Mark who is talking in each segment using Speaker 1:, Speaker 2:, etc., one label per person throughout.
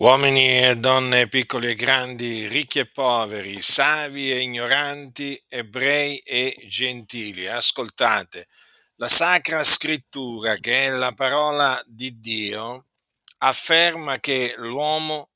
Speaker 1: Uomini e donne, piccoli e grandi, ricchi e poveri, savi e ignoranti, ebrei e gentili, ascoltate, la Sacra Scrittura, che è la parola di Dio, afferma che l'uomo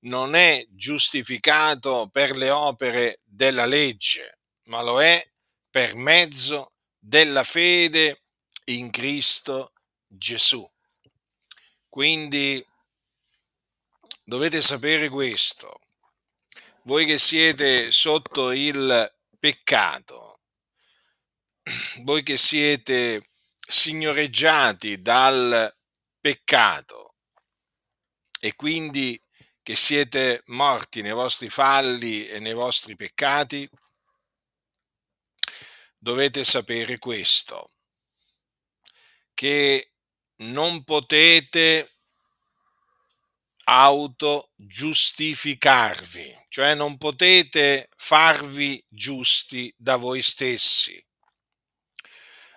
Speaker 1: non è giustificato per le opere della legge, ma lo è per mezzo della fede in Cristo Gesù. Quindi dovete sapere questo, voi che siete sotto il peccato, voi che siete signoreggiati dal peccato e quindi che siete morti nei vostri falli e nei vostri peccati, dovete sapere questo, che non potete autogiustificarvi, cioè non potete farvi giusti da voi stessi.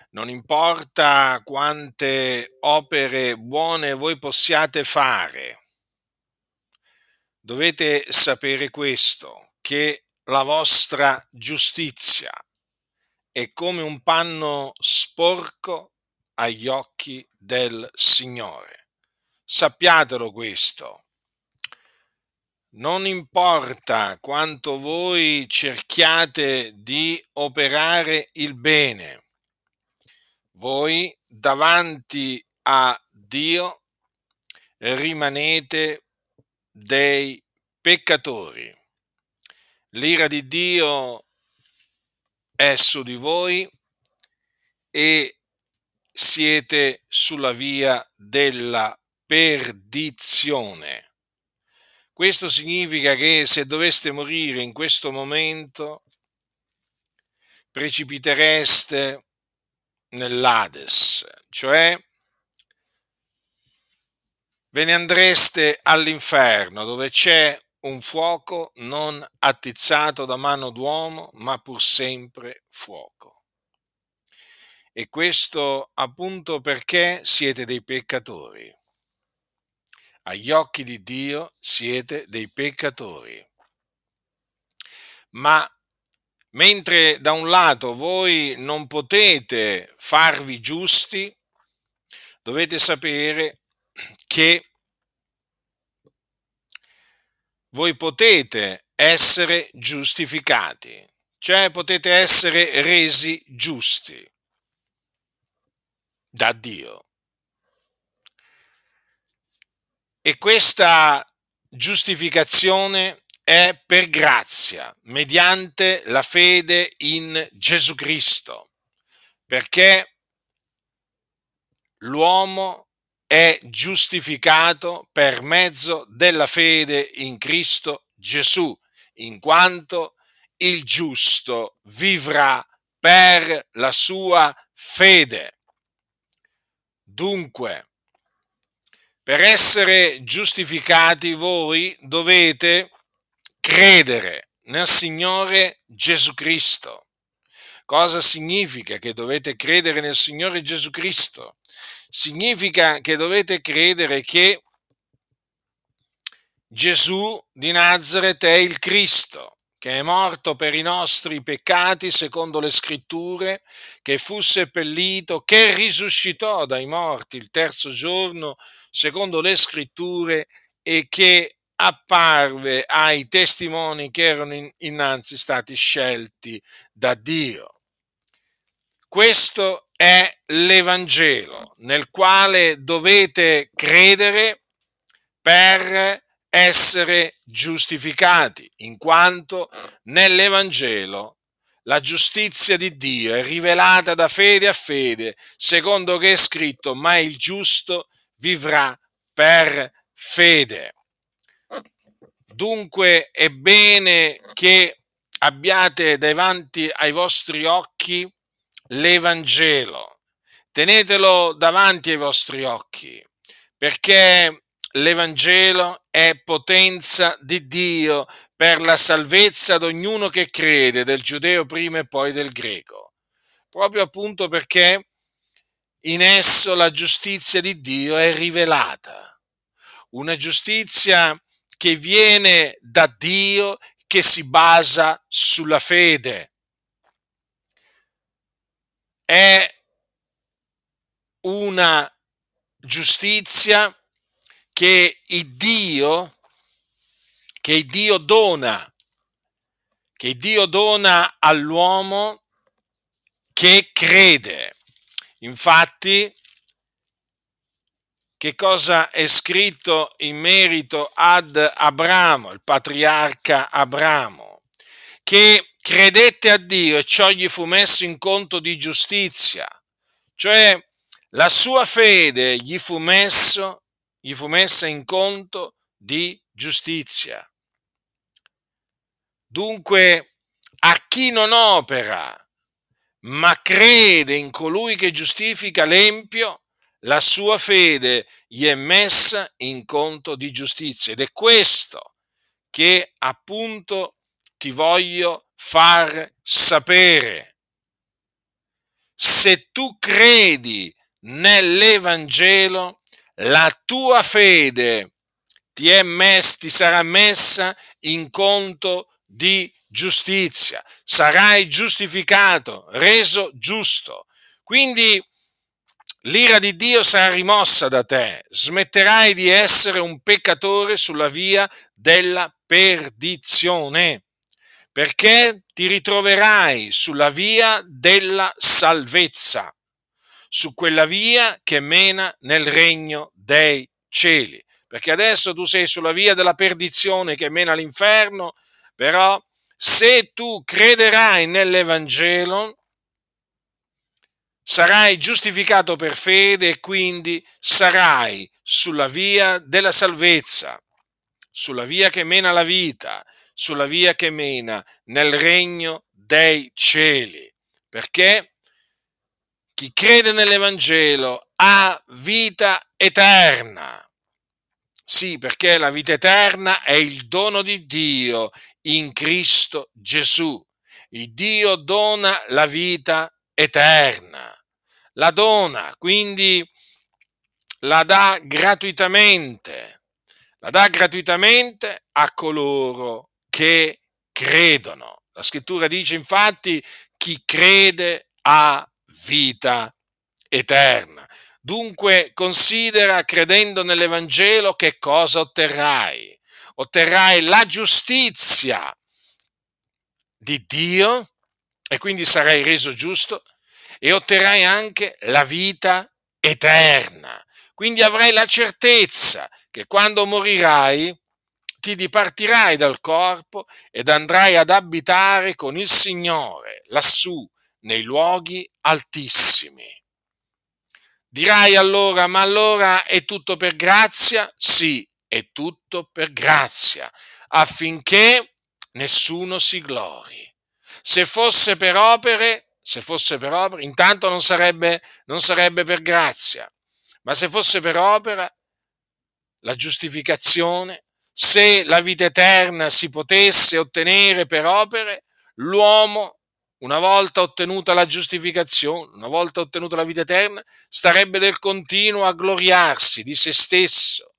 Speaker 1: Non importa quante opere buone voi possiate fare, dovete sapere questo, che la vostra giustizia è come un panno sporco agli occhi del Signore. Sappiatelo questo. Non importa quanto voi cerchiate di operare il bene, voi davanti a Dio rimanete dei peccatori. L'ira di Dio è su di voi e siete sulla via della perdizione. Questo significa che se doveste morire in questo momento, precipitereste nell'Ades, cioè ve ne andreste all'inferno dove c'è un fuoco non attizzato da mano d'uomo, ma pur sempre fuoco. E questo appunto perché siete dei peccatori. Agli occhi di Dio siete dei peccatori. Ma mentre da un lato voi non potete farvi giusti, dovete sapere che voi potete essere giustificati, cioè potete essere resi giusti da Dio. E questa giustificazione è per grazia, mediante la fede in Gesù Cristo, perché l'uomo è giustificato per mezzo della fede in Cristo Gesù, in quanto il giusto vivrà per la sua fede. Dunque, per essere giustificati voi dovete credere nel Signore Gesù Cristo. Cosa significa che dovete credere nel Signore Gesù Cristo? Significa che dovete credere che Gesù di Nazareth è il Cristo, che è morto per i nostri peccati secondo le scritture, che fu seppellito, che risuscitò dai morti il terzo giorno secondo le scritture e che apparve ai testimoni che erano innanzi stati scelti da Dio. Questo è l'Evangelo nel quale dovete credere per essere giustificati, in quanto nell'Evangelo la giustizia di Dio è rivelata da fede a fede, secondo che è scritto, ma il giusto vivrà per fede. Dunque è bene che abbiate davanti ai vostri occhi l'Evangelo, tenetelo davanti ai vostri occhi, perché l'Evangelo è potenza di Dio per la salvezza di ognuno che crede, del giudeo prima e poi del greco. Proprio appunto perché in esso la giustizia di Dio è rivelata. una giustizia che viene da Dio, che si basa sulla fede. È una giustizia che il Dio, che il Dio dona, che Dio dona all'uomo che crede. Infatti, che cosa è scritto in merito ad Abramo, il patriarca Abramo, che credette a Dio e ciò gli fu messo in conto di giustizia, cioè la sua fede gli fu, messo, gli fu messa in conto di giustizia. Dunque, a chi non opera, ma crede in colui che giustifica l'empio, la sua fede gli è messa in conto di giustizia. Ed è questo che appunto ti voglio far sapere. Se tu credi nell'Evangelo, la tua fede ti, messa, ti sarà messa in conto di giustizia, sarai giustificato, reso giusto. Quindi l'ira di Dio sarà rimossa da te, smetterai di essere un peccatore sulla via della perdizione, perché ti ritroverai sulla via della salvezza, su quella via che mena nel regno dei cieli. Perché adesso tu sei sulla via della perdizione che mena all'inferno, però se tu crederai nell'Evangelo, sarai giustificato per fede e quindi sarai sulla via della salvezza, sulla via che mena la vita, sulla via che mena nel regno dei cieli. Perché chi crede nell'Evangelo ha vita eterna. Sì, perché la vita eterna è il dono di Dio in Cristo Gesù. Il Dio dona la vita eterna. La dona, quindi la dà gratuitamente. La dà gratuitamente a coloro che credono. La scrittura dice infatti chi crede ha vita eterna. Dunque considera credendo nell'Evangelo che cosa otterrai. Otterrai la giustizia di Dio e quindi sarai reso giusto e otterrai anche la vita eterna. Quindi avrai la certezza che quando morirai ti dipartirai dal corpo ed andrai ad abitare con il Signore lassù nei luoghi altissimi. Dirai allora, ma allora è tutto per grazia? Sì, è tutto per grazia, affinché nessuno si glori. Se fosse per opere, se fosse per opere, intanto non sarebbe, non sarebbe per grazia, ma se fosse per opera, la giustificazione, se la vita eterna si potesse ottenere per opere, l'uomo una volta ottenuta la giustificazione, una volta ottenuta la vita eterna, starebbe del continuo a gloriarsi di se stesso,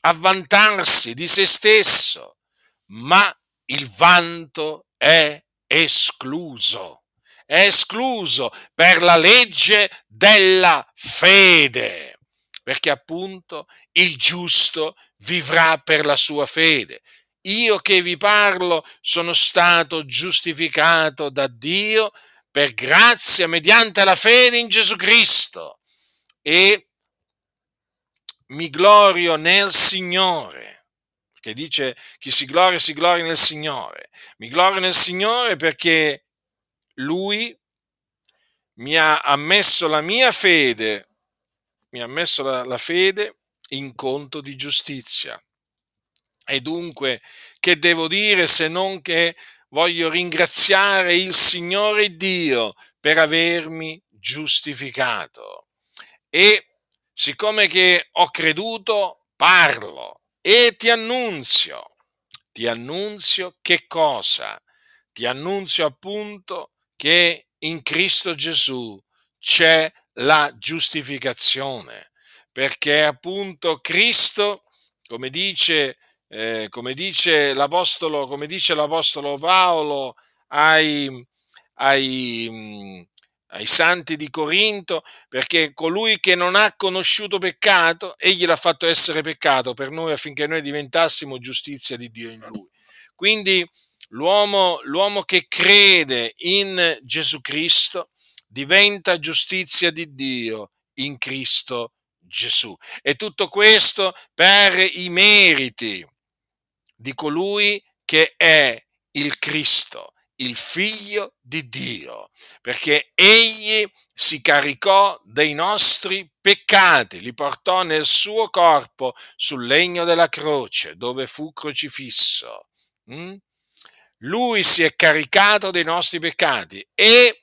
Speaker 1: a vantarsi di se stesso, ma il vanto è escluso, è escluso per la legge della fede, perché appunto il giusto vivrà per la sua fede. Io che vi parlo sono stato giustificato da Dio per grazia mediante la fede in Gesù Cristo e mi glorio nel Signore. Perché dice chi si gloria si gloria nel Signore. Mi glorio nel Signore perché Lui mi ha ammesso la mia fede, mi ha messo la, la fede in conto di giustizia. E dunque, che devo dire se non che voglio ringraziare il Signore Dio per avermi giustificato. E siccome che ho creduto, parlo e ti annunzio. Ti annunzio che cosa? Ti annunzio appunto che in Cristo Gesù c'è la giustificazione, perché appunto Cristo come dice, eh, come dice, l'apostolo, come dice l'Apostolo Paolo ai, ai, ai santi di Corinto, perché colui che non ha conosciuto peccato, egli l'ha fatto essere peccato per noi affinché noi diventassimo giustizia di Dio in lui. Quindi l'uomo, l'uomo che crede in Gesù Cristo diventa giustizia di Dio in Cristo Gesù. E tutto questo per i meriti di colui che è il Cristo, il figlio di Dio, perché egli si caricò dei nostri peccati, li portò nel suo corpo sul legno della croce, dove fu crocifisso. Mm? Lui si è caricato dei nostri peccati e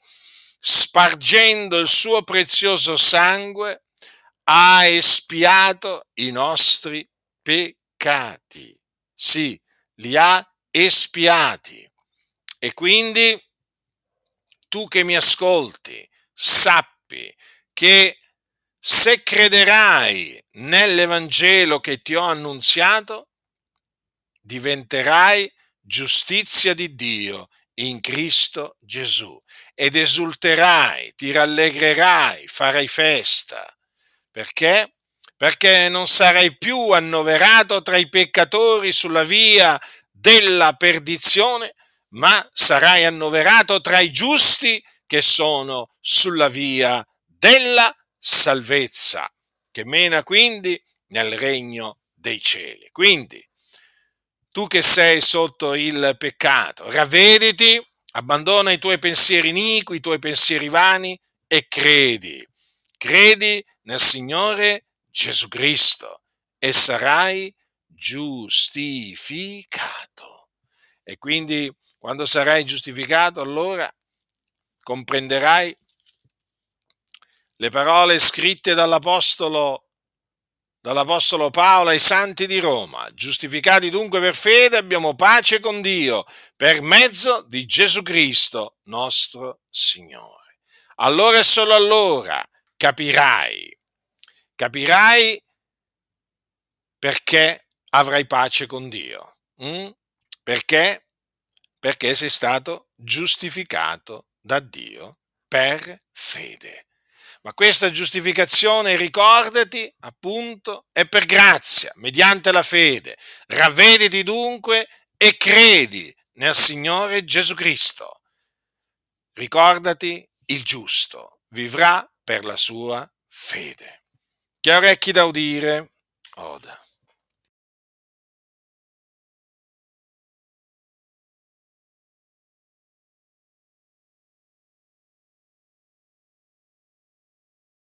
Speaker 1: spargendo il suo prezioso sangue ha espiato i nostri peccati. Sì, li ha espiati. E quindi tu che mi ascolti, sappi che se crederai nell'Evangelo che ti ho annunziato, diventerai giustizia di Dio in Cristo Gesù ed esulterai, ti rallegrerai, farai festa. Perché? Perché non sarai più annoverato tra i peccatori sulla via della perdizione, ma sarai annoverato tra i giusti che sono sulla via della salvezza, che mena quindi nel regno dei cieli. Quindi, tu che sei sotto il peccato, ravvediti, abbandona i tuoi pensieri iniqui, i tuoi pensieri vani e credi. Credi nel Signore Gesù Cristo e sarai giustificato. E quindi quando sarai giustificato, allora comprenderai le parole scritte dall'Apostolo, dall'Apostolo Paolo ai santi di Roma. Giustificati dunque per fede abbiamo pace con Dio per mezzo di Gesù Cristo, nostro Signore. Allora e solo allora capirai, capirai perché avrai pace con Dio. Mm? Perché perché sei stato giustificato da Dio per fede. Ma questa giustificazione, ricordati, appunto, è per grazia, mediante la fede. Ravvediti dunque e credi nel Signore Gesù Cristo. Ricordati, il giusto vivrà per la sua fede. Chi ha orecchi da udire, oda.